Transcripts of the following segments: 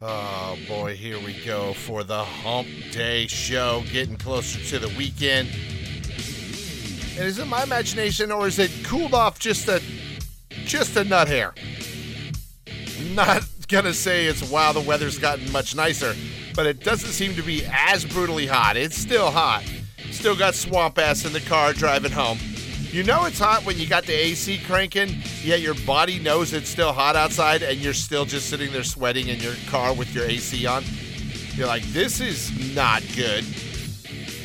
Oh boy, here we go for the Hump Day show, getting closer to the weekend. And is it my imagination, or is it cooled off just a just a nut hair? Not gonna say it's wow, the weather's gotten much nicer, but it doesn't seem to be as brutally hot. It's still hot. Still got swamp ass in the car driving home. You know it's hot when you got the AC cranking, yet your body knows it's still hot outside and you're still just sitting there sweating in your car with your AC on. You're like, this is not good.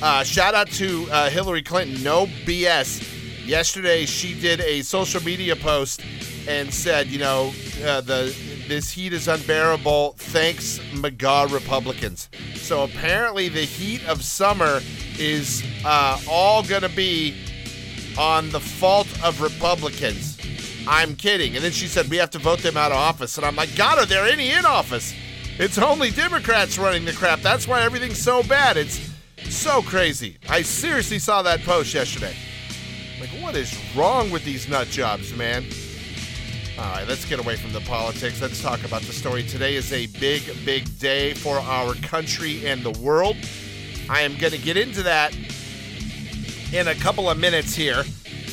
Uh, shout out to uh, Hillary Clinton. No BS. Yesterday, she did a social media post and said, you know, uh, the this heat is unbearable. Thanks, MAGA Republicans. So apparently, the heat of summer is uh, all going to be on the fault of Republicans. I'm kidding. And then she said, we have to vote them out of office. And I'm like, God, are there any in office? It's only Democrats running the crap. That's why everything's so bad. It's so crazy. I seriously saw that post yesterday. Like, what is wrong with these nut jobs, man? All right, let's get away from the politics. Let's talk about the story. Today is a big, big day for our country and the world. I am going to get into that in a couple of minutes here.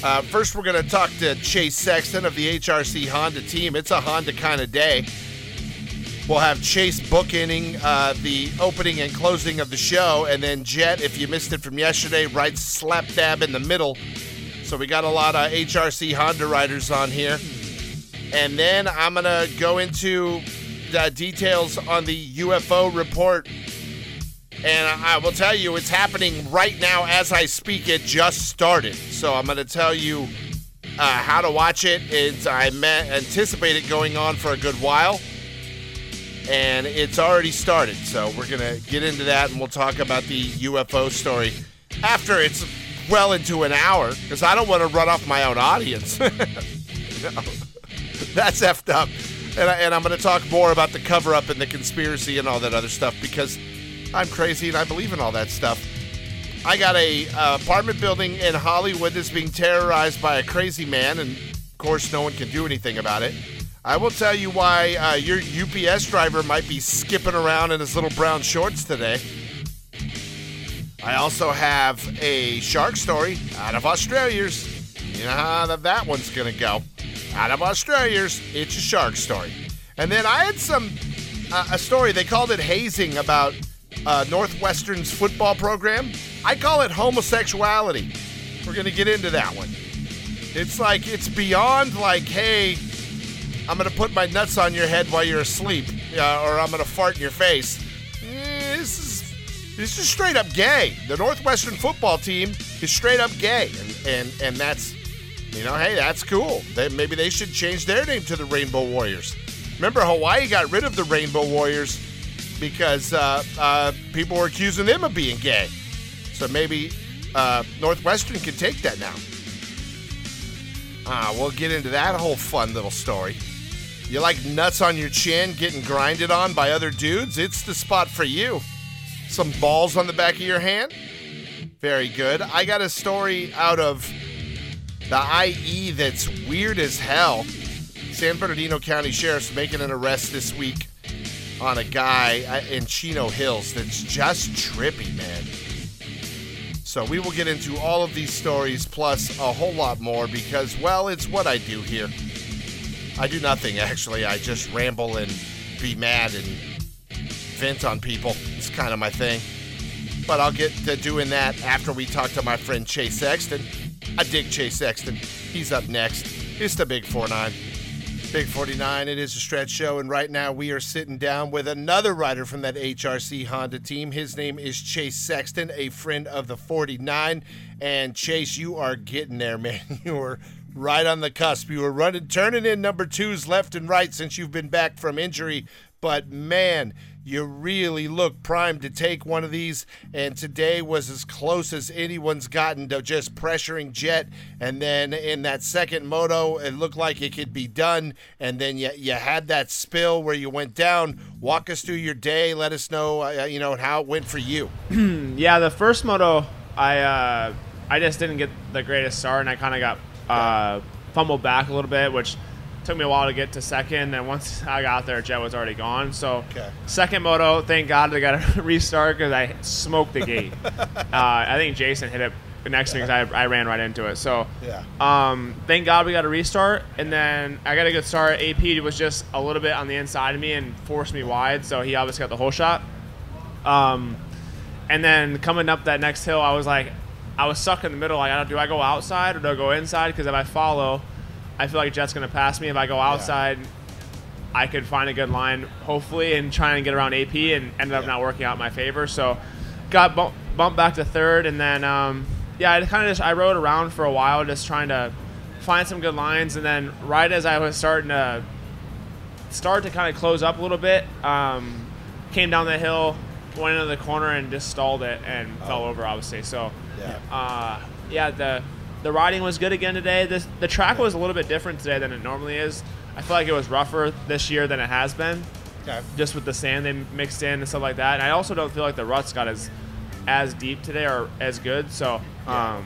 Uh, first, we're going to talk to Chase Sexton of the HRC Honda team. It's a Honda kind of day. We'll have Chase bookending uh, the opening and closing of the show, and then Jet, if you missed it from yesterday, right slap dab in the middle. So we got a lot of HRC Honda riders on here. And then I'm going to go into the details on the UFO report and I will tell you, it's happening right now as I speak. It just started. So I'm going to tell you uh, how to watch it. It's, I anticipate it going on for a good while. And it's already started. So we're going to get into that and we'll talk about the UFO story after it's well into an hour because I don't want to run off my own audience. no, that's effed up. And, I, and I'm going to talk more about the cover up and the conspiracy and all that other stuff because I'm crazy and I believe in all that stuff. I got a uh, apartment building in Hollywood that's being terrorized by a crazy man, and of course, no one can do anything about it. I will tell you why uh, your UPS driver might be skipping around in his little brown shorts today. I also have a shark story out of Australia's. You know how that one's gonna go. Out of Australia's, it's a shark story. And then I had some uh, a story. They called it hazing about uh, Northwestern's football program. I call it homosexuality. We're going to get into that one. It's like, it's beyond like, hey, I'm going to put my nuts on your head while you're asleep, uh, or I'm going to fart in your face. Eh, this is this is straight up gay. The Northwestern football team is straight up gay, and and, and that's you know, hey, that's cool. They, maybe they should change their name to the Rainbow Warriors. Remember, Hawaii got rid of the Rainbow Warriors because uh, uh, people were accusing them of being gay. So maybe uh, Northwestern can take that now. Ah, we'll get into that whole fun little story. You like nuts on your chin getting grinded on by other dudes? It's the spot for you. Some balls on the back of your hand? Very good. I got a story out of the IE that's weird as hell. San Bernardino County Sheriff's making an arrest this week on a guy uh, in Chino Hills that's just trippy, man. So we will get into all of these stories plus a whole lot more because, well, it's what I do here. I do nothing, actually. I just ramble and be mad and vent on people. It's kind of my thing. But I'll get to doing that after we talk to my friend Chase Sexton. I dig Chase Sexton. He's up next. It's the Big 4 9. Big 49, it is a stretch show, and right now we are sitting down with another rider from that HRC Honda team. His name is Chase Sexton, a friend of the 49. And Chase, you are getting there, man. You are right on the cusp. You were running, turning in number twos left and right since you've been back from injury. But man, you really look primed to take one of these. And today was as close as anyone's gotten to just pressuring Jet. And then in that second moto, it looked like it could be done. And then you, you had that spill where you went down. Walk us through your day. Let us know, uh, you know, how it went for you. yeah, the first moto, I uh, I just didn't get the greatest start, and I kind of got uh, fumbled back a little bit, which took me a while to get to second. And once I got there, Jet was already gone. So Okay. second moto, thank God I got to restart because I smoked the gate. uh, I think Jason hit it next to me because I, I ran right into it. So Yeah. um, thank God we got a restart, and then I got a good start. AP was just a little bit on the inside of me and forced me wide, so he obviously got the whole shot. Um, and then coming up that next hill, I was like, I was stuck in the middle. Like, do I go outside or do I go inside? Because if I follow, I feel like Jet's gonna pass me. If I go outside, I could find a good line, hopefully, and try and get around AP, and ended up Yeah. not working out in my favor. So, got bump, bumped back to third, and then um, yeah, I kind of just I rode around for a while, just trying to find some good lines, and then right as I was starting to start to kind of close up a little bit, um, came down the hill, went into the corner, and just stalled it and fell over, obviously. So, Yeah. uh, yeah, the the riding was good again today. This the track was a little bit different today than it normally is. I feel like it was rougher this year than it has been, Okay. just with the sand they mixed in and stuff like that. And I also don't feel like the ruts got as as deep today or as good. So, um,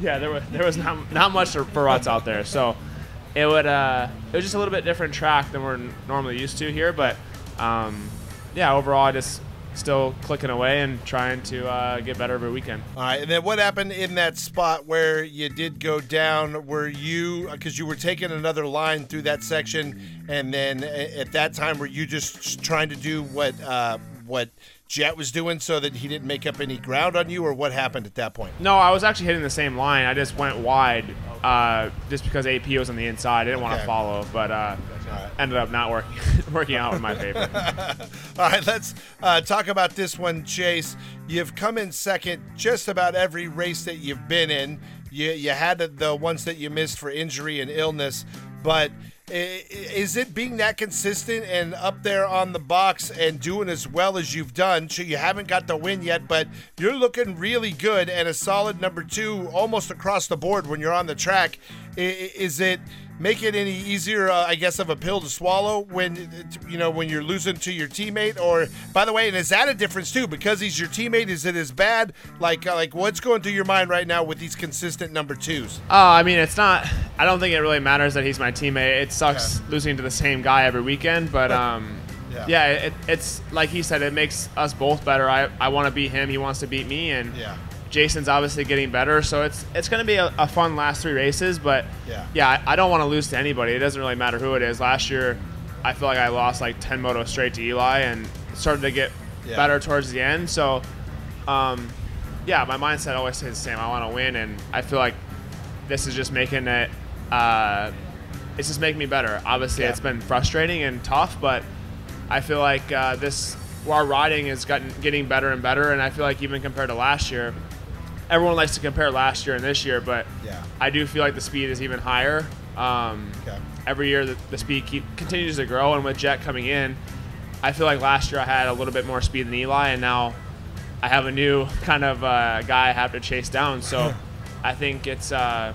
yeah, there was there was not not much for ruts out there. So, it would uh, it was just a little bit different track than we're normally used to here. But um, yeah, overall, I just still clicking away and trying to uh, get better every weekend. All right, and then what happened in that spot where you did go down? Were you because you were taking another line through that section, and then at that time were you just trying to do what uh, what Jet was doing so that he didn't make up any ground on you, or what happened at that point? No, I was actually hitting the same line. I just went wide uh, just because AP was on the inside. I didn't want to follow, but uh, Alright. ended up not working working out in my favor. All right, let's uh, talk about this one, Chase. You've come in second just about every race that you've been in. You, you had the, ones that you missed for injury and illness, but is it being that consistent and up there on the box and doing as well as you've done? So you haven't got the win yet, but you're looking really good and a solid number two almost across the board when you're on the track. Is it make it any easier, uh, I guess, of a pill to swallow when you know when you're losing to your teammate? Or by the way, and is that a difference too? Because he's your teammate, is it as bad? Like uh, like what's going through your mind right now with these consistent number twos? Uh, I mean, it's not. I don't think it really matters that he's my teammate. It sucks losing to the same guy every weekend, but um, Yeah. yeah, it, it's like he said, it makes us both better. I, I want to beat him, he wants to beat me, and Yeah. Jason's obviously getting better. So it's it's going to be a, a fun last three races, but Yeah. yeah, I, I don't want to lose to anybody. It doesn't really matter who it is. Last year, I feel like I lost like ten motos straight to Eli, and started to get Yeah. better towards the end. So, um, yeah, my mindset always stays the same. I want to win, and I feel like this is just making it. Uh, it's just making me better. Obviously, Yeah. it's been frustrating and tough, but I feel like uh, this our riding is gotten getting better and better. And I feel like even compared to last year, everyone likes to compare last year and this year, but Yeah. I do feel like the speed is even higher. Um, Okay. Every year, the, the speed keep, continues to grow, and with Jet coming in, I feel like last year I had a little bit more speed than Eli, and now I have a new kind of uh, guy I have to chase down. So I think it's uh,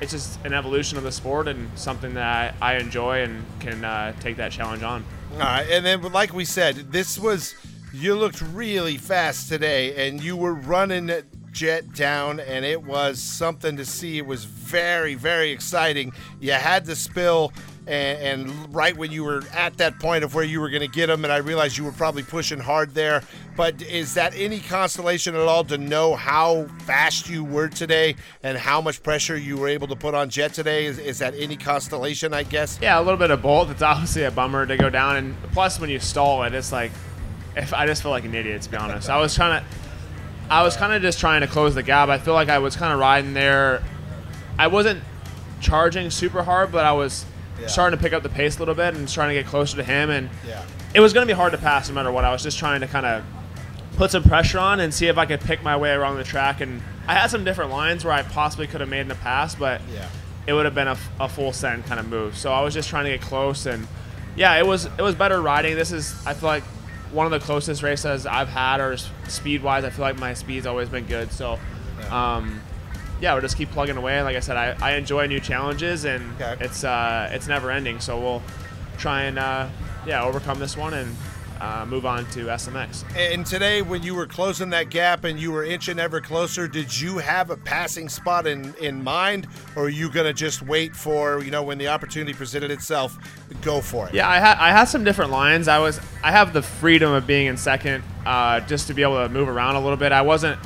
it's just an evolution of the sport and something that I, I enjoy and can uh, take that challenge on. All right, and then like we said, this was you looked really fast today, and you were running Jet down, and it was something to see. It was very, very exciting. You had the spill, and, and right when you were at that point of where you were going to get him, and I realized you were probably pushing hard there. But is that any consolation at all to know how fast you were today and how much pressure you were able to put on Jet today? Is, is that any constellation? I guess. Yeah, a little bit of both. It's obviously a bummer to go down, and plus when you stall it, it's like, if I just feel like an idiot to be honest. I was trying to, I was kind of just trying to close the gap. I feel like I was kind of riding there. I wasn't charging super hard, but I was Yeah. starting to pick up the pace a little bit and trying to get closer to him. And Yeah. it was going to be hard to pass no matter what. I was just trying to kind of put some pressure on and see if I could pick my way around the track. And I had some different lines where I possibly could have made in the past, but Yeah. it would have been a, a full send kind of move. So I was just trying to get close, and yeah, it was it was better riding. This is I feel like one of the closest races I've had, or speed wise, I feel like my speed's always been good. So. Um, yeah, we'll just keep plugging away. Like I said, I, I enjoy new challenges, and Okay. it's uh, it's never ending. So we'll try and uh, yeah overcome this one and uh, move on to SMX. And today, when you were closing that gap and you were inching ever closer, did you have a passing spot in, in mind, or are you going to just wait for you know when the opportunity presented itself, go for it? Yeah, I had I had some different lines. I was I have the freedom of being in second, uh, just to be able to move around a little bit. I wasn't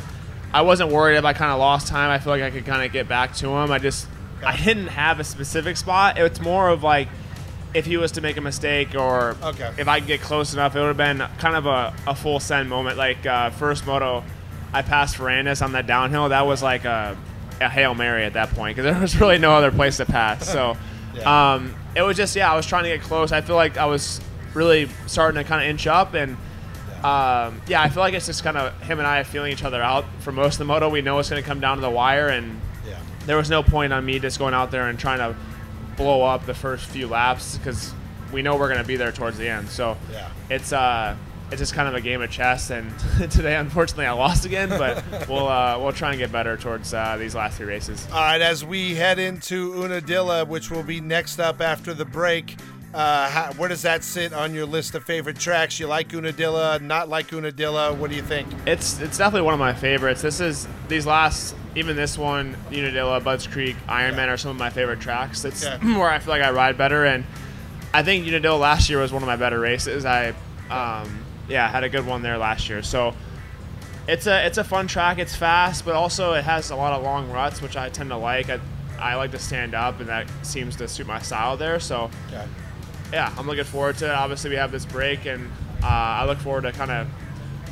I wasn't worried if I kind of lost time. I feel like I could kind of get back to him. I just I didn't have a specific spot. It's more of like if he was to make a mistake or Okay. if I could get close enough, it would have been kind of a, a full send moment. Like uh, first moto, I passed Ferrandis on that downhill. That was like a, a hail mary at that point because there was really no other place to pass. So Yeah. um, it was just yeah, I was trying to get close. I feel like I was really starting to kind of inch up and. Um, yeah, I feel like it's just kind of him and I feeling each other out for most of the moto. We know it's going to come down to the wire, and Yeah. there was no point on me just going out there and trying to blow up the first few laps because we know we're going to be there towards the end. So Yeah. it's uh it's just kind of a game of chess. And today, unfortunately, I lost again, but we'll uh, we'll try and get better towards uh, these last three races. All right, as we head into Unadilla, which will be next up after the break, uh, how, where does that sit on your list of favorite tracks? You like Unadilla, not like Unadilla? What do you think? It's it's definitely one of my favorites. This is these last even this one, Unadilla, Budds Creek, Ironman are some of my favorite tracks. It's Yeah. where I feel like I ride better, and I think Unadilla last year was one of my better races. I um, yeah had a good one there last year. So it's a it's a fun track. It's fast, but also it has a lot of long ruts, which I tend to like. I, I like to stand up, and that seems to suit my style there. So Okay. Yeah, I'm looking forward to it. Obviously, we have this break, and uh, I look forward to kind of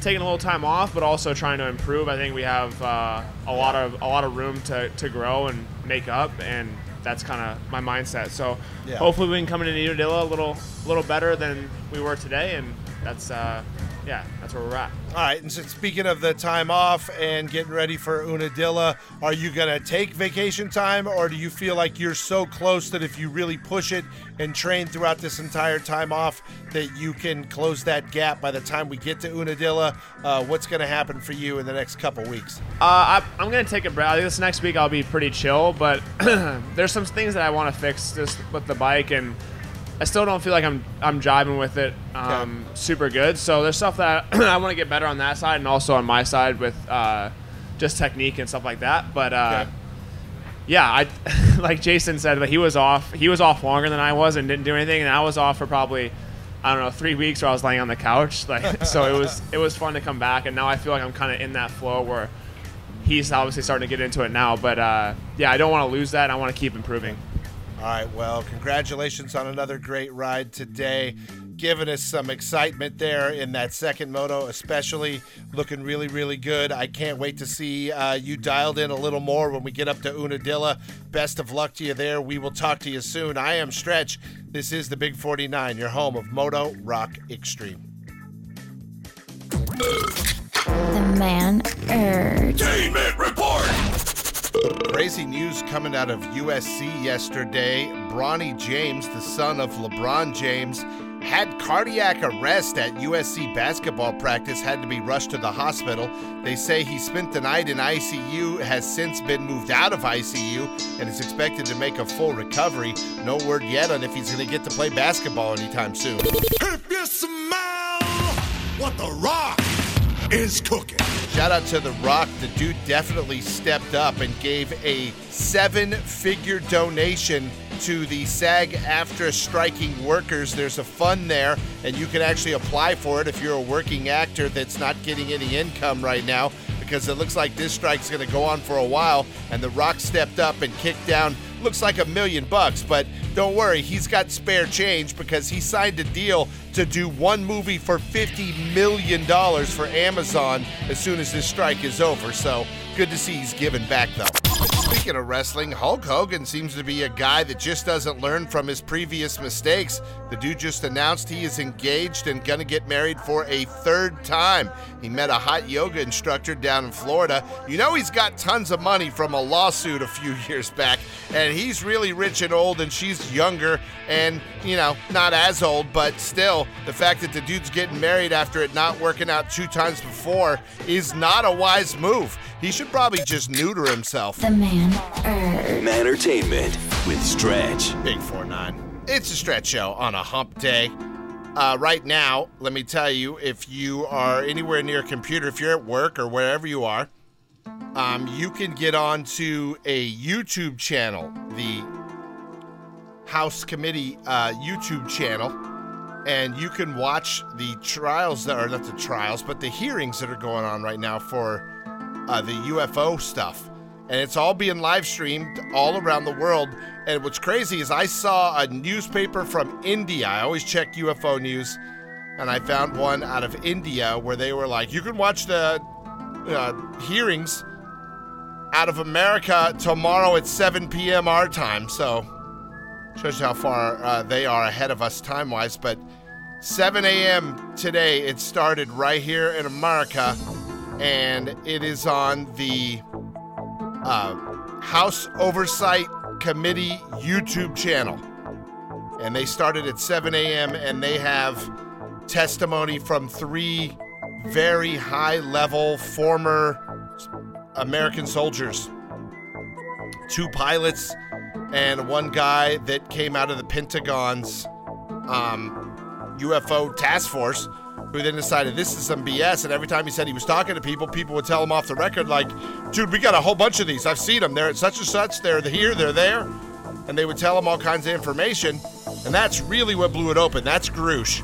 taking a little time off, but also trying to improve. I think we have uh, a lot of a lot of room to, to grow and make up, and that's kind of my mindset. So Yeah. hopefully, we can come into Unadilla a little little better than we were today, and that's uh, yeah, that's where we're at. All right, and speaking of the time off and getting ready for Unadilla, are you going to take vacation time or do you feel like you're so close that if you really push it and train throughout this entire time off that you can close that gap by the time we get to Unadilla? Uh, what's going to happen for you in the next couple weeks? Uh, I, I'm gonna take a break. This next week I'll be pretty chill, but there's some things that I want to fix just with the bike, and I still don't feel like I'm I'm jiving with it um, super good. So there's stuff that I want to get better on that side, and also on my side with uh, just technique and stuff like that. But uh, Okay. yeah, I like Jason said, but he was off. He was off longer than I was and didn't do anything, and I was off for probably. I don't know, three weeks where I was laying on the couch. Like, so it was it was fun to come back, and now I feel like I'm kind of in that flow where he's obviously starting to get into it now. But uh, yeah, I don't want to lose that. I want to keep improving. All right, well, congratulations on another great ride today. Giving us some excitement there in that second moto, especially looking really, really good. I can't wait to see uh, you dialed in a little more when we get up to Unadilla. Best of luck to you there. We will talk to you soon. I am Stretch. This is the Big 49, your home of Moto Rock Extreme. The man urge. Crazy news coming out of USC yesterday. Bronny James, the son of LeBron James, had cardiac arrest at USC basketball practice, had to be rushed to the hospital. They say he spent the night in ICU, has since been moved out of ICU, and is expected to make a full recovery. No word yet on if he's going to get to play basketball anytime soon. If you smell what the rock is cooking. Shout out to The Rock. The dude definitely stepped up and gave a seven figure donation to the SAG after striking workers. There's a fund there, and you can actually apply for it if you're a working actor that's not getting any income right now because it looks like this strike's going to go on for a while. And The Rock stepped up and kicked down, looks like a million bucks, but don't worry, he's got spare change because he signed a deal to do one movie for $50 million for Amazon as soon as this strike is over. So good to see he's giving back, though. Speaking of wrestling, Hulk Hogan seems to be a guy that just doesn't learn from his previous mistakes. The dude just announced he is engaged and gonna get married for a third time. He met a hot yoga instructor down in Florida. You know he's got tons of money from a lawsuit a few years back, and he's really rich and old, and she's younger and, you know, not as old, but still, the fact that the dude's getting married after it not working out two times before is not a wise move. He should probably just neuter himself. The man urge. Entertainment with Stretch. Big 4 9. It's a stretch show on a hump day. uh, right now, let me tell you, if you are anywhere near a computer, if you're at work or wherever you are, um, you can get onto a YouTube channel, the House Committee uh, YouTube channel, and you can watch the trials that are not the trials, but the hearings that are going on right now for uh, the UFO stuff. And it's all being live streamed all around the world. And what's crazy is I saw a newspaper from India. I always check UFO news, and I found one out of India where they were like, you can watch the uh, hearings out of America tomorrow at 7 p.m. our time. So shows you how far uh, they are ahead of us time wise. But 7 a.m. today, it started right here in America, and it is on the uh, House Oversight Committee YouTube channel. And they started at 7 a.m., and they have testimony from three very high level former American soldiers two pilots and one guy that came out of the Pentagon's um, UFO task force, who then decided this is some BS. And every time he said he was talking to people, people would tell him off the record, like, dude, we got a whole bunch of these. I've seen them. They're at such and such. They're here. They're there. And they would tell him all kinds of information. And that's really what blew it open. That's Grush.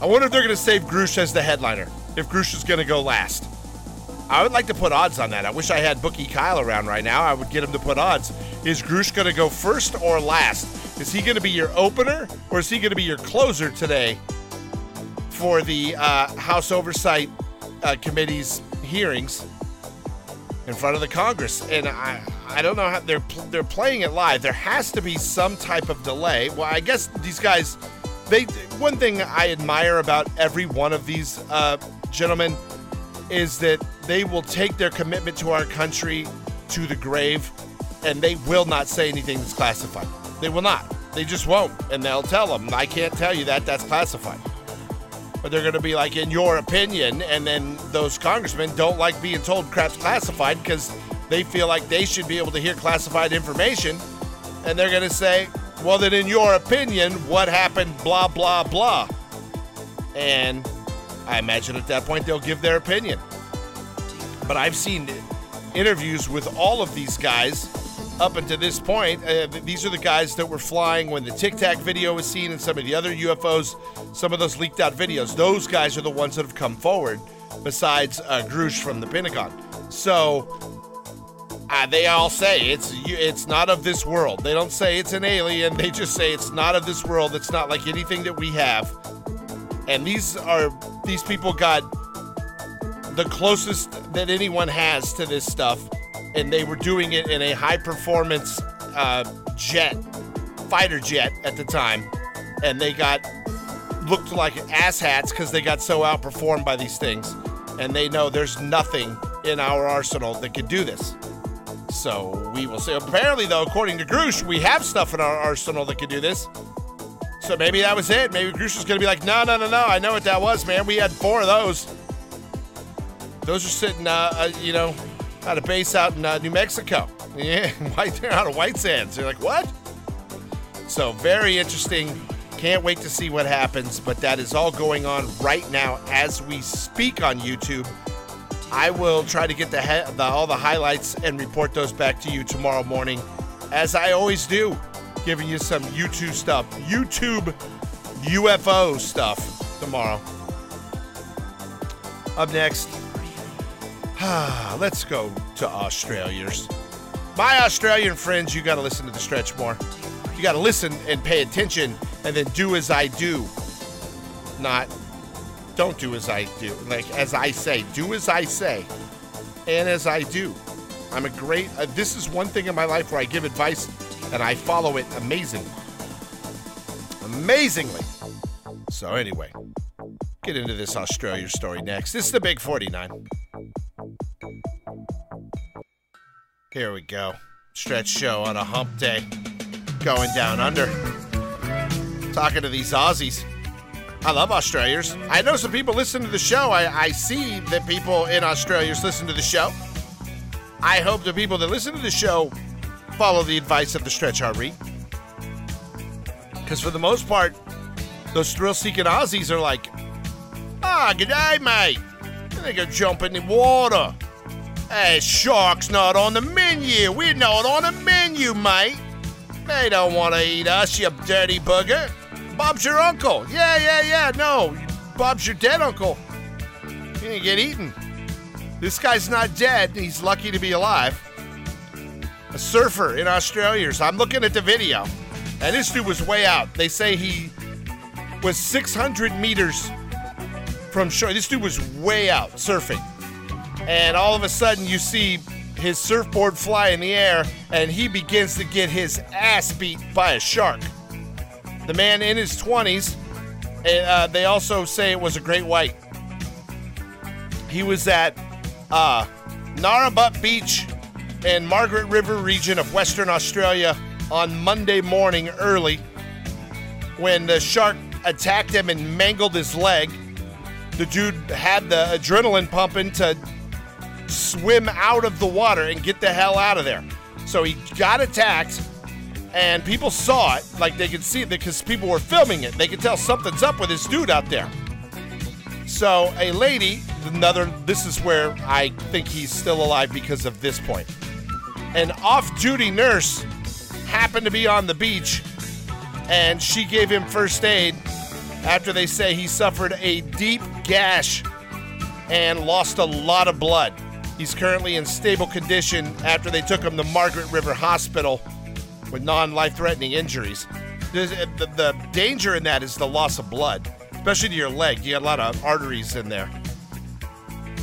I wonder if they're going to save Grush as the headliner, if Grush is going to go last. I would like to put odds on that. I wish I had Bookie Kyle around right now. I would get him to put odds. Is Grush going to go first or last? Is he going to be your opener or is he going to be your closer today for the uh, House Oversight uh, Committee's hearings in front of the Congress? And I, I don't know how they're pl- they're playing it live. There has to be some type of delay. Well, I guess these guys. They one thing I admire about every one of these uh, gentlemen is that they will take their commitment to our country to the grave and they will not say anything that's classified. They will not. They just won't. And they'll tell them, I can't tell you that, that's classified. But they're going to be like, in your opinion, and then those congressmen don't like being told crap's classified because they feel like they should be able to hear classified information. And they're going to say, well, then in your opinion, what happened, blah, blah, blah. And I imagine at that point they'll give their opinion. But I've seen interviews with all of these guys up until this point. Uh, these are the guys that were flying when the Tic Tac video was seen and some of the other UFOs, some of those leaked out videos. Those guys are the ones that have come forward, besides uh, Grush from the Pentagon. So uh, they all say it's it's not of this world. They don't say it's an alien. They just say it's not of this world. It's not like anything that we have. And these are these people got the closest that anyone has to this stuff, and they were doing it in a high performance uh, jet, fighter jet at the time, and they got looked like asshats because they got so outperformed by these things, and they know there's nothing in our arsenal that could do this. So we will see. Apparently, though, according to Grush, we have stuff in our arsenal that could do this. So maybe that was it. Maybe Grush was going to be like, no, no, no, no. I know what that was, man. We had four of those. Those are sitting, uh, uh, you know, at a base out in uh, New Mexico. Yeah, right there out of White Sands. You're like, what? So very interesting. Can't wait to see what happens. But that is all going on right now as we speak on YouTube. I will try to get the, he- the all the highlights and report those back to you tomorrow morning, as I always do, giving you some YouTube stuff, YouTube UFO stuff tomorrow. Up next, let's go to Australians. My Australian friends, you got to listen to the stretch more. You got to listen and pay attention, and then do as I do, not don't do as I do. Like as I say, do as I say, and as I do. I'm a great. Uh, this is one thing in my life where I give advice and I follow it amazing, amazingly. So anyway, get into this Australia story next. This is the Big 49. Here we go. Stretch show on a hump day, going down under. Talking to these Aussies. I love Australians. I know some people listen to the show. I, I see that people in Australia listen to the show. I hope the people that listen to the show follow the advice of the Stretch Read. Because for the most part, those thrill-seeking Aussies are like, "Ah, g'day, mate." And they go jump in the water. Hey, shark's not on the menu. We're not on the menu, mate. They don't want to eat us, you dirty bugger. Bob's your uncle. Yeah, yeah, yeah. No, Bob's your dead uncle. He didn't get eaten. This guy's not dead. He's lucky to be alive. A surfer in Australia. So I'm looking at the video, and this dude was way out. They say he was 600 meters from shore. This dude was way out surfing. And all of a sudden, you see his surfboard fly in the air, and he begins to get his ass beat by a shark. The man in his 20s, and, uh, they also say it was a great white. He was at uh, Beach in Margaret River region of Western Australia on Monday morning early when the shark attacked him and mangled his leg. The dude had the adrenaline pumping to swim out of the water and get the hell out of there. So he got attacked, and people saw it, like they could see it because people were filming it. They could tell something's up with this dude out there. So a lady, another, this is where I think he's still alive because of this point. An off duty nurse happened to be on the beach, and she gave him first aid after they say he suffered a deep gash and lost a lot of blood. He's currently in stable condition after they took him to Margaret River Hospital with non life threatening injuries. The, the, the danger in that is the loss of blood, especially to your leg. You got a lot of arteries in there.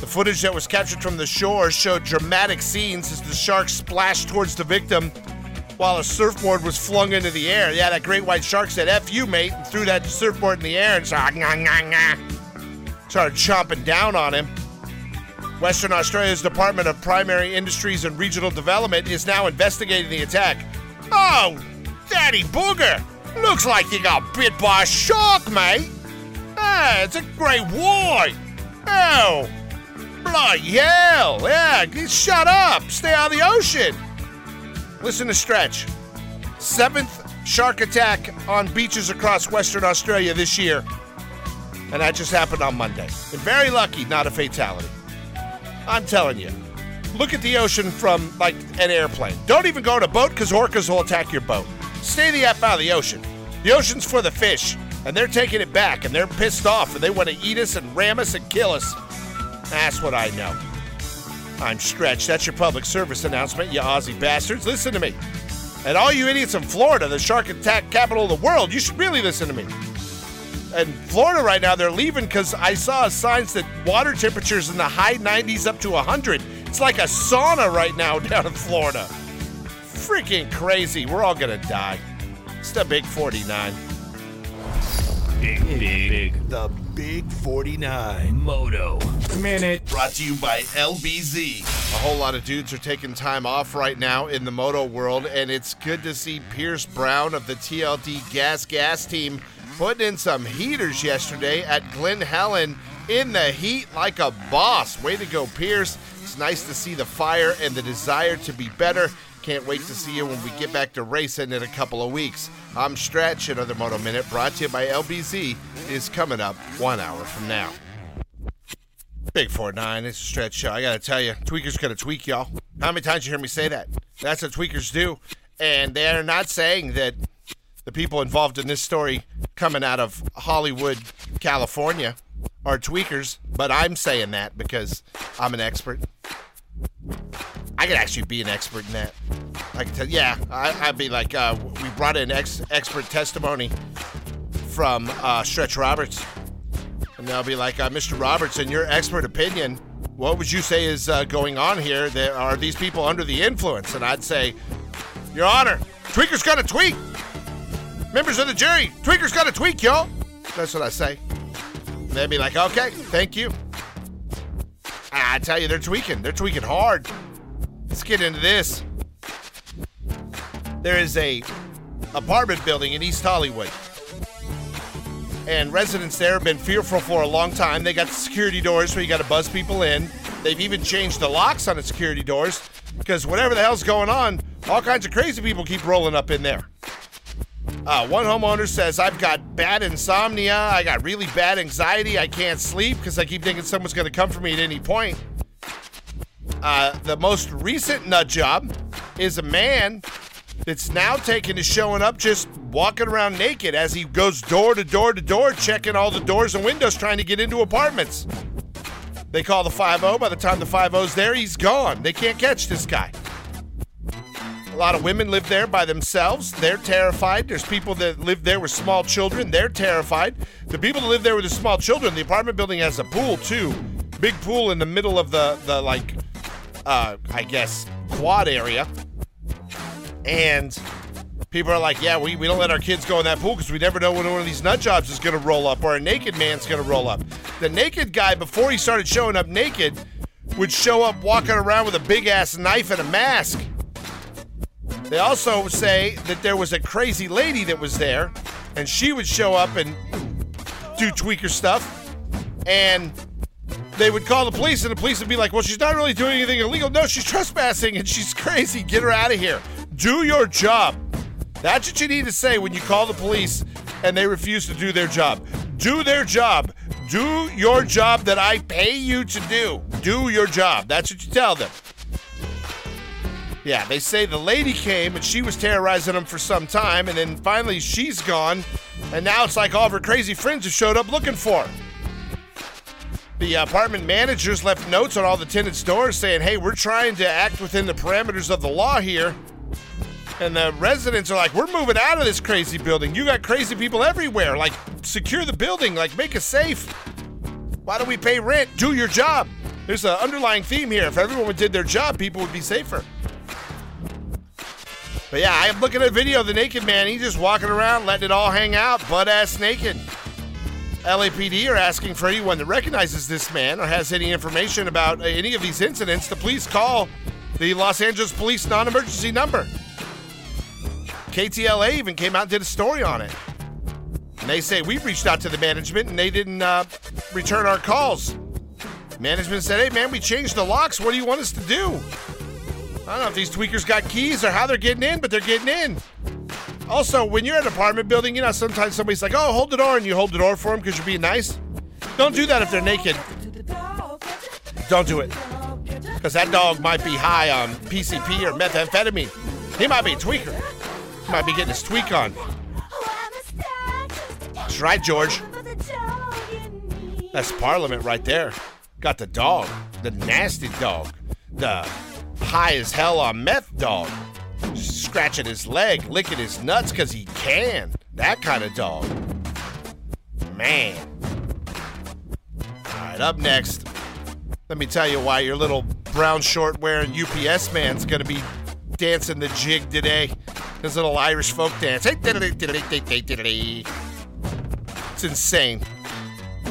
The footage that was captured from the shore showed dramatic scenes as the shark splashed towards the victim while a surfboard was flung into the air. Yeah, that great white shark said, F you, mate, and threw that surfboard in the air and started, "Nyah, nyah, nyah," started chomping down on him. Western Australia's Department of Primary Industries and Regional Development is now investigating the attack. Oh, Daddy Booger! Looks like you got bit by a shark, mate! Ah, it's a great white! Oh! Bloody hell! Yeah, shut up! Stay out of the ocean! Listen to Stretch. Seventh shark attack on beaches across Western Australia this year. And that just happened on Monday. And very lucky, not a fatality. I'm telling you. Look at the ocean from like an airplane. Don't even go on a boat because orcas will attack your boat. Stay the F out of the ocean. The ocean's for the fish, and they're taking it back, and they're pissed off, and they want to eat us and ram us and kill us. That's what I know. I'm Stretch. That's your public service announcement, you Aussie bastards. Listen to me. And all you idiots in Florida, the shark attack capital of the world, you should really listen to me. In Florida right now, they're leaving because I saw signs that water temperatures in the high 90s up to 100. It's like a sauna right now down in Florida. Freaking crazy. We're all going to die. It's the big 49. Big, big, big The Big 49. moto. Minute. Brought to you by LBZ. A whole lot of dudes are taking time off right now in the moto world, and it's good to see Pierce Brown of the TLD Gas Gas team putting in some heaters yesterday at Glen Helen in the heat like a boss. Way to go, Pierce. It's nice to see the fire and the desire to be better. Can't wait to see you when we get back to racing in a couple of weeks. I'm Stretch. Another Moto Minute brought to you by LBZ is coming up one hour from now. Big 4-9, it's a stretch show. I gotta tell you, tweakers gonna tweak, y'all. How many times you hear me say that? That's what tweakers do. And they're not saying that the people involved in this story coming out of Hollywood, California are tweakers, but I'm saying that because I'm an expert. I could actually be an expert in that. I could tell, yeah, I, I'd be like, uh, we brought in ex- expert testimony from uh, Stretch Roberts. And they'll be like, uh, Mr. Roberts, in your expert opinion, what would you say is uh, going on here? There are these people under the influence? And I'd say, Your Honor, Tweaker's to tweak. Members of the jury, Tweaker's got to tweak, y'all. That's what I say. They'd be like, Okay, thank you. I I tell you, they're tweaking. They're tweaking hard. Let's get into this. There is a apartment building in East Hollywood and residents there have been fearful for a long time. They got security doors where you got to buzz people in. They've even changed the locks on the security doors because whatever the hell's going on, all kinds of crazy people keep rolling up in there. Uh, one homeowner says, I've got bad insomnia. I got really bad anxiety. I can't sleep because I keep thinking someone's going to come for me at any point. Uh, the most recent nut job is a man that's now taken to showing up just walking around naked as he goes door to door to door, checking all the doors and windows, trying to get into apartments. They call the 5 0. By the time the 5 0's there, he's gone. They can't catch this guy. A lot of women live there by themselves. They're terrified. There's people that live there with small children. They're terrified. The people that live there with the small children, the apartment building has a pool too. Big pool in the middle of the, the like, uh, I guess, quad area. And people are like, yeah, we, we don't let our kids go in that pool because we never know when one of these nut jobs is going to roll up or a naked man's going to roll up. The naked guy, before he started showing up naked, would show up walking around with a big ass knife and a mask. They also say that there was a crazy lady that was there, and she would show up and do tweaker stuff, and they would call the police, and the police would be like, "Well, she's not really doing anything illegal. No, she's trespassing, and she's crazy. Get her out of here. Do your job." That's what you need to say when you call the police and they refuse to do their job. Do their job. Do your job that I pay you to do. Do your job. That's what you tell them. Yeah, they say the lady came and she was terrorizing them for some time, and then finally she's gone, and now it's like all of her crazy friends have showed up looking for her. The apartment managers left notes on all the tenants' doors saying, hey, we're trying to act within the parameters of the law here. And the residents are like, we're moving out of this crazy building. You got crazy people everywhere. Like, secure the building, like, make it safe. Why do we pay rent? Do your job. There's an underlying theme here. If everyone did their job, people would be safer. But yeah, I'm looking at a video of the naked man. He's just walking around, letting it all hang out, butt ass naked. LAPD are asking for anyone that recognizes this man or has any information about any of these incidents to please call the Los Angeles Police non emergency number. KTLA even came out and did a story on it. And they say we've reached out to the management and they didn't uh, return our calls. Management said, hey man, we changed the locks. What do you want us to do? I don't know if these tweakers got keys or how they're getting in, but they're getting in. Also, when you're at an apartment building, you know, sometimes somebody's like, oh, hold the door, and you hold the door for them because you're being nice. Don't do that if they're naked. Don't do it. Because that dog might be high on PCP or methamphetamine. He might be a tweaker. He might be getting his tweak on. That's right, George. That's Parliament right there. Got the dog, the nasty dog, the high as hell on meth dog. Scratching his leg, licking his nuts because he can. That kind of dog. Man. All right, up next. Let me tell you why your little brown short wearing UPS man's going to be dancing the jig today. His little Irish folk dance. It's insane.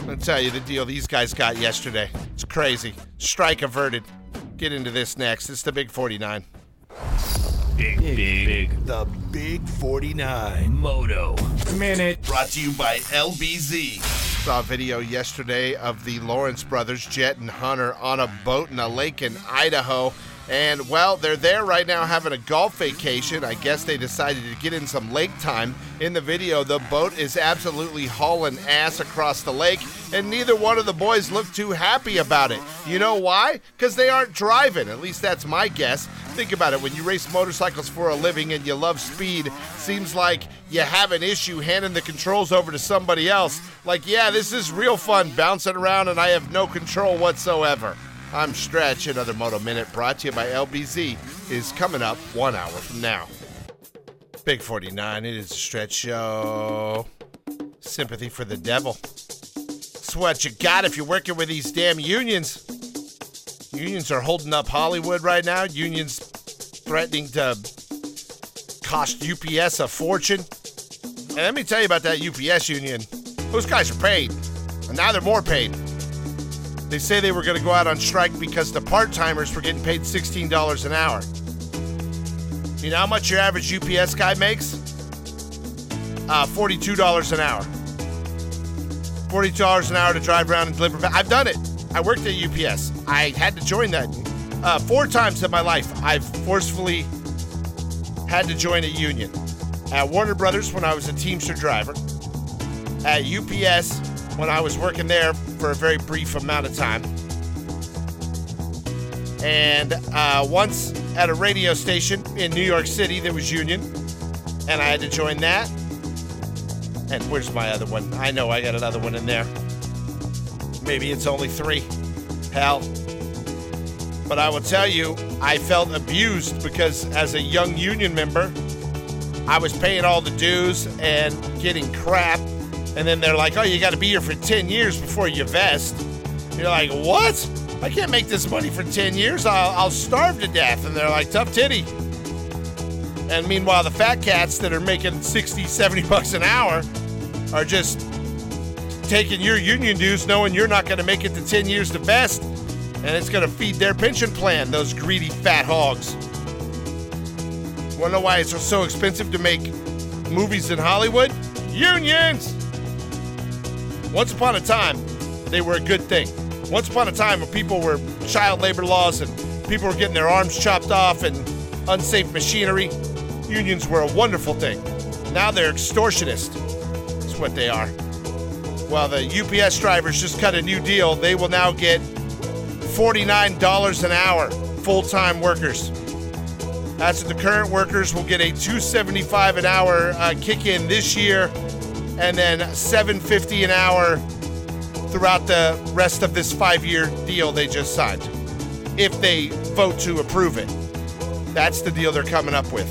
To tell you the deal these guys got yesterday. It's crazy. Strike averted. Get into this next. It's the Big 49. Big, big, big. The Big 49. Moto. Minute. Brought to you by LBZ. Saw a video yesterday of the Lawrence brothers, Jet and Hunter, on a boat in a lake in Idaho. And, well, they're there right now having a golf vacation. I guess they decided to get in some lake time. In the video, the boat is absolutely hauling ass across the lake, and neither one of the boys look too happy about it. You know why? Because they aren't driving. At least that's my guess. Think about it when you race motorcycles for a living and you love speed, seems like you have an issue handing the controls over to somebody else. Like, yeah, this is real fun bouncing around and I have no control whatsoever. I'm Stretch. Another Moto Minute brought to you by LBZ is coming up one hour from now. Big 49, it is a Stretch Show. Sympathy for the devil. It's what you got if you're working with these damn unions. Unions are holding up Hollywood right now. Unions threatening to cost UPS a fortune. And let me tell you about that UPS union. Those guys are paid. And now they're more paid. They say they were going to go out on strike because the part timers were getting paid $16 an hour. You know how much your average UPS guy makes? Uh, $42 an hour. $42 an hour to drive around and deliver. I've done it. I worked at UPS. I had to join that. Uh, four times in my life, I've forcefully had to join a union. at Warner Brothers when I was a Teamster driver, at UPS when I was working there for a very brief amount of time, and uh, once at a radio station in New York City that was union, and I had to join that. And where's my other one? I know I got another one in there. Maybe it's only three. Hell. But I will tell you, I felt abused because as a young union member, I was paying all the dues and getting crap. And then they're like, oh, you got to be here for 10 years before you vest. You're like, what? I can't make this money for 10 years. I'll, I'll starve to death. And they're like, tough titty. And meanwhile, the fat cats that are making 60, 70 bucks an hour are just taking your union dues knowing you're not going to make it to 10 years to vest. And it's going to feed their pension plan, those greedy fat hogs. Want to know why it's so expensive to make movies in Hollywood? Unions! Once upon a time, they were a good thing. Once upon a time, when people were child labor laws and people were getting their arms chopped off and unsafe machinery, unions were a wonderful thing. Now they're extortionists. That's what they are. Well, the UPS drivers just cut a new deal. They will now get $49 an hour, full-time workers. That's what the current workers will get a 275 an hour uh, kick in this year, and then 750 an hour throughout the rest of this five-year deal they just signed. If they vote to approve it, that's the deal they're coming up with.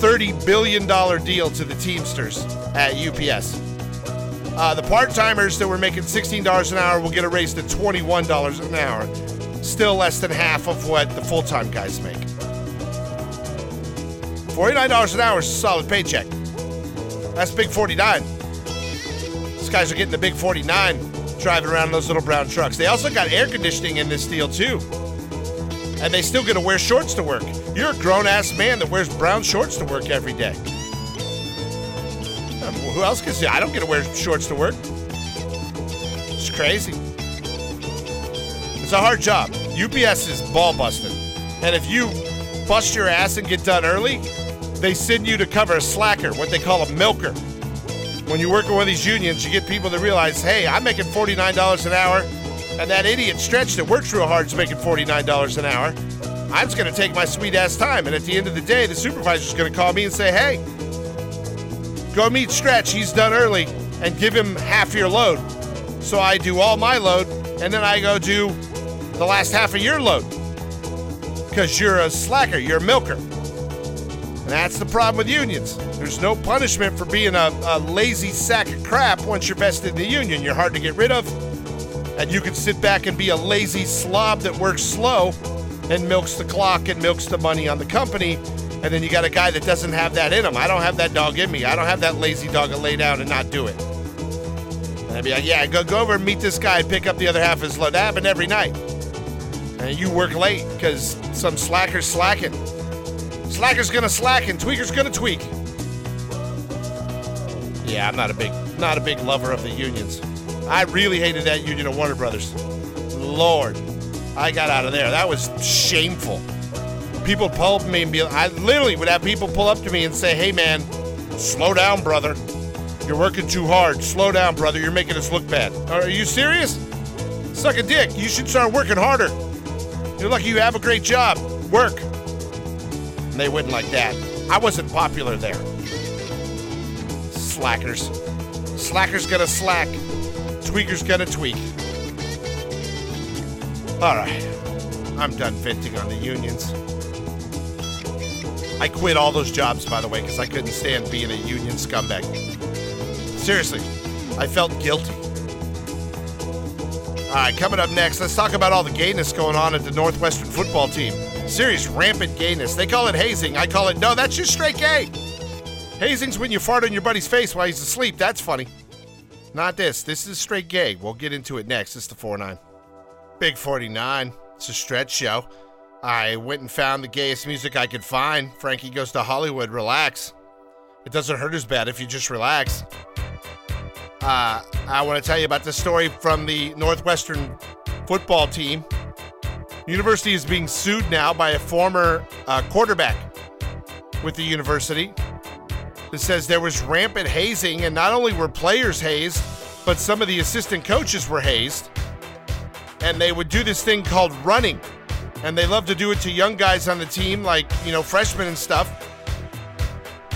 $30 billion deal to the Teamsters at UPS. Uh, the part timers that were making $16 an hour will get a raise to $21 an hour. Still less than half of what the full time guys make. $49 an hour is a solid paycheck. That's big 49. These guys are getting the big 49 driving around those little brown trucks. They also got air conditioning in this deal, too. And they still get to wear shorts to work. You're a grown ass man that wears brown shorts to work every day. Um, who else gets to? I don't get to wear shorts to work. It's crazy. It's a hard job. UPS is ball busting. And if you bust your ass and get done early, they send you to cover a slacker, what they call a milker. When you work in one of these unions, you get people that realize, hey, I'm making $49 an hour, and that idiot Stretch that works real hard is making $49 an hour. I'm just going to take my sweet ass time. And at the end of the day, the supervisor's going to call me and say, hey, go meet Stretch. He's done early, and give him half your load. So I do all my load, and then I go do the last half of your load. Because you're a slacker, you're a milker. And that's the problem with unions. There's no punishment for being a, a lazy sack of crap once you're vested in the union. You're hard to get rid of, and you can sit back and be a lazy slob that works slow and milks the clock and milks the money on the company. And then you got a guy that doesn't have that in him. I don't have that dog in me. I don't have that lazy dog to lay down and not do it. And I'd be like, yeah, go, go over and meet this guy and pick up the other half of his load. That happened every night. And you work late because some slacker's slacking. Slacker's gonna slack and tweaker's gonna tweak. Yeah, I'm not a big not a big lover of the unions. I really hated that union of Warner Brothers. Lord, I got out of there. That was shameful. People pull up me and be I literally would have people pull up to me and say, Hey man, slow down, brother. You're working too hard. Slow down, brother. You're making us look bad. Are you serious? Suck a dick. You should start working harder. You're lucky you have a great job. Work. And they wouldn't like that. I wasn't popular there. Slackers. Slacker's gonna slack. Tweaker's gonna tweak. Alright. I'm done venting on the unions. I quit all those jobs, by the way, because I couldn't stand being a union scumbag. Seriously, I felt guilty. All right, coming up next, let's talk about all the gayness going on at the Northwestern football team. Serious rampant gayness. They call it hazing. I call it, no, that's just straight gay. Hazing's when you fart on your buddy's face while he's asleep. That's funny. Not this. This is straight gay. We'll get into it next. It's the 4 9. Big 49. It's a stretch show. I went and found the gayest music I could find. Frankie goes to Hollywood. Relax. It doesn't hurt as bad if you just relax. Uh, I want to tell you about the story from the Northwestern football team. University is being sued now by a former uh, quarterback with the university. that says there was rampant hazing, and not only were players hazed, but some of the assistant coaches were hazed. And they would do this thing called running. And they love to do it to young guys on the team, like, you know, freshmen and stuff.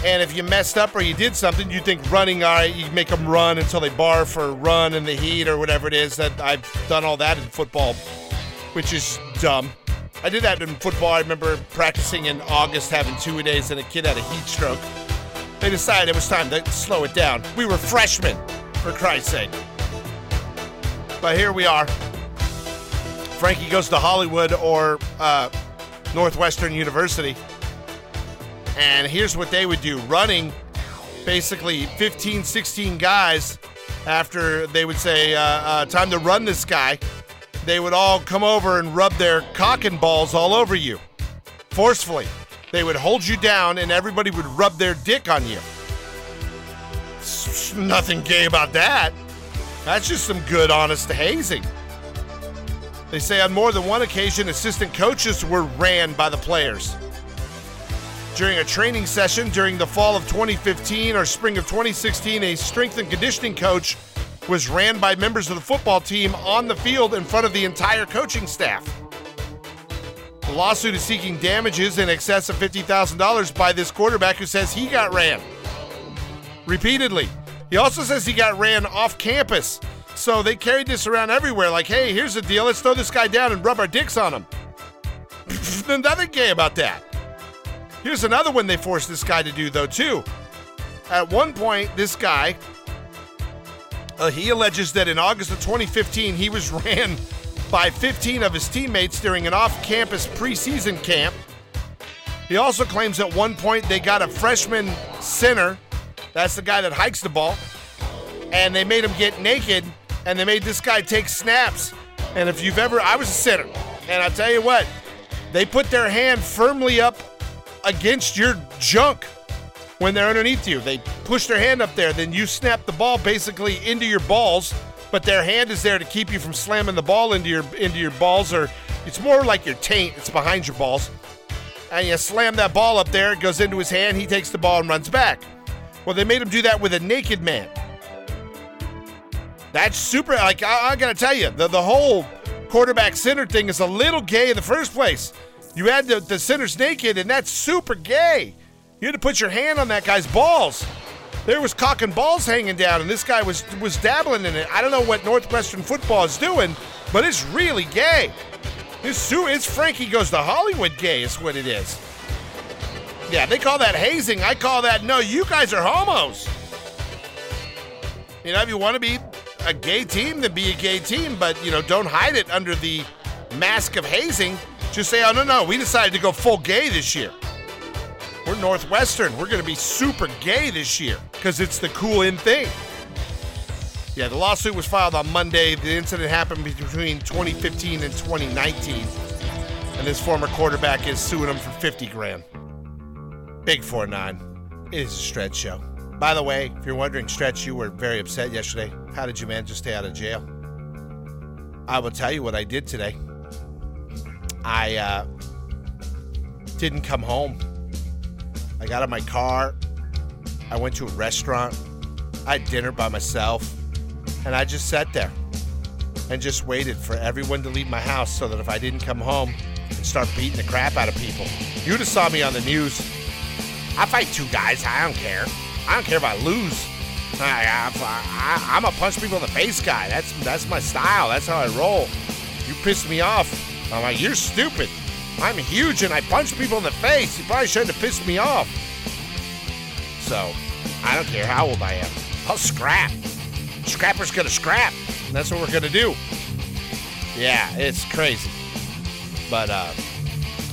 And if you messed up or you did something, you think running, all right, you make them run until they barf or run in the heat or whatever it is. That I've done all that in football, which is dumb. I did that in football. I remember practicing in August, having two days, and a kid had a heat stroke. They decided it was time to slow it down. We were freshmen, for Christ's sake. But here we are. Frankie goes to Hollywood or uh, Northwestern University. And here's what they would do running basically 15, 16 guys after they would say, uh, uh, time to run this guy. They would all come over and rub their cock and balls all over you forcefully. They would hold you down and everybody would rub their dick on you. Nothing gay about that. That's just some good, honest hazing. They say on more than one occasion, assistant coaches were ran by the players. During a training session during the fall of 2015 or spring of 2016, a strength and conditioning coach was ran by members of the football team on the field in front of the entire coaching staff. The lawsuit is seeking damages in excess of $50,000 by this quarterback who says he got ran repeatedly. He also says he got ran off campus. So they carried this around everywhere like, hey, here's the deal. Let's throw this guy down and rub our dicks on him. Nothing gay about that. Here's another one they forced this guy to do, though, too. At one point, this guy, uh, he alleges that in August of 2015, he was ran by 15 of his teammates during an off campus preseason camp. He also claims at one point they got a freshman center, that's the guy that hikes the ball, and they made him get naked and they made this guy take snaps. And if you've ever, I was a center, and I'll tell you what, they put their hand firmly up against your junk when they're underneath you. They push their hand up there, then you snap the ball basically into your balls, but their hand is there to keep you from slamming the ball into your into your balls, or it's more like your taint. It's behind your balls, and you slam that ball up there. It goes into his hand. He takes the ball and runs back. Well, they made him do that with a naked man. That's super. Like I, I gotta tell you, the the whole quarterback center thing is a little gay in the first place. You add the, the centers naked, and that's super gay. You had to put your hand on that guy's balls. There was cock and balls hanging down, and this guy was was dabbling in it. I don't know what Northwestern football is doing, but it's really gay. It's, it's Frankie goes to Hollywood gay, is what it is. Yeah, they call that hazing. I call that no, you guys are homos. You know, if you want to be a gay team, then be a gay team, but you know, don't hide it under the mask of hazing. Just say, oh no, no, we decided to go full gay this year. We're Northwestern. We're going to be super gay this year because it's the cool in thing. Yeah, the lawsuit was filed on Monday. The incident happened between 2015 and 2019. And this former quarterback is suing him for 50 grand. Big 4 9. It is a stretch show. By the way, if you're wondering, Stretch, you were very upset yesterday. How did you manage to stay out of jail? I will tell you what I did today. I uh, didn't come home. I got in my car. I went to a restaurant. I had dinner by myself. And I just sat there and just waited for everyone to leave my house so that if I didn't come home and start beating the crap out of people, you'd have saw me on the news. I fight two guys. I don't care. I don't care if I lose. I, I'm a punch people in the face guy. That's that's my style. That's how I roll. You piss me off. I'm like, you're stupid. I'm huge and I punch people in the face. You probably shouldn't have pissed me off. So, I don't care how old I am. I'll scrap. Scrapper's gonna scrap. And that's what we're gonna do. Yeah, it's crazy. But uh,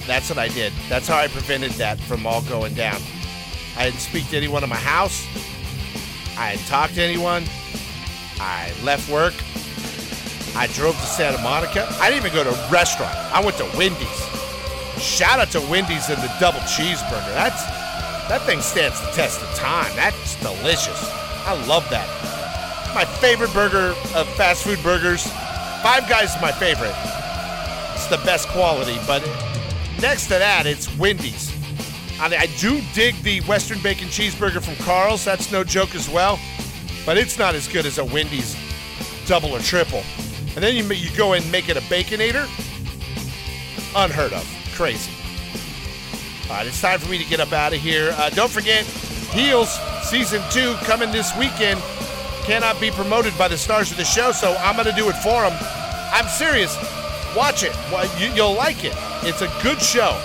that's what I did. That's how I prevented that from all going down. I didn't speak to anyone in my house. I didn't talk to anyone. I left work. I drove to Santa Monica. I didn't even go to a restaurant. I went to Wendy's. Shout out to Wendy's and the double cheeseburger. That's that thing stands the test of time. That's delicious. I love that. My favorite burger of fast food burgers. Five Guys is my favorite. It's the best quality, but next to that, it's Wendy's. I, I do dig the Western Bacon Cheeseburger from Carl's. That's no joke as well. But it's not as good as a Wendy's double or triple. And then you, you go and make it a Baconator. Unheard of. Crazy. All right, it's time for me to get up out of here. Uh, don't forget, Heels Season 2 coming this weekend. Cannot be promoted by the stars of the show, so I'm going to do it for them. I'm serious. Watch it. You'll like it. It's a good show.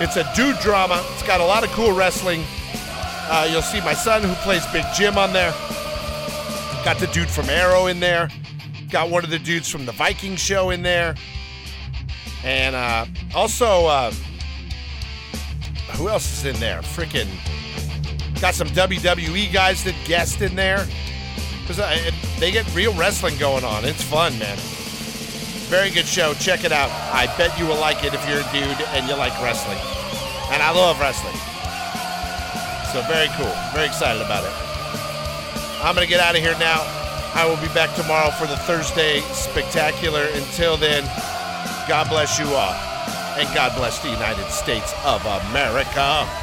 It's a dude drama. It's got a lot of cool wrestling. Uh, you'll see my son who plays Big Jim on there. Got the dude from Arrow in there. Got one of the dudes from the Viking show in there. And uh, also, uh, who else is in there? Freaking got some WWE guys that guest in there. Cause it- they get real wrestling going on. It's fun, man. Very good show. Check it out. I bet you will like it if you're a dude and you like wrestling. And I love wrestling. So very cool. Very excited about it. I'm to get out of here now. I will be back tomorrow for the Thursday spectacular. Until then, God bless you all. And God bless the United States of America.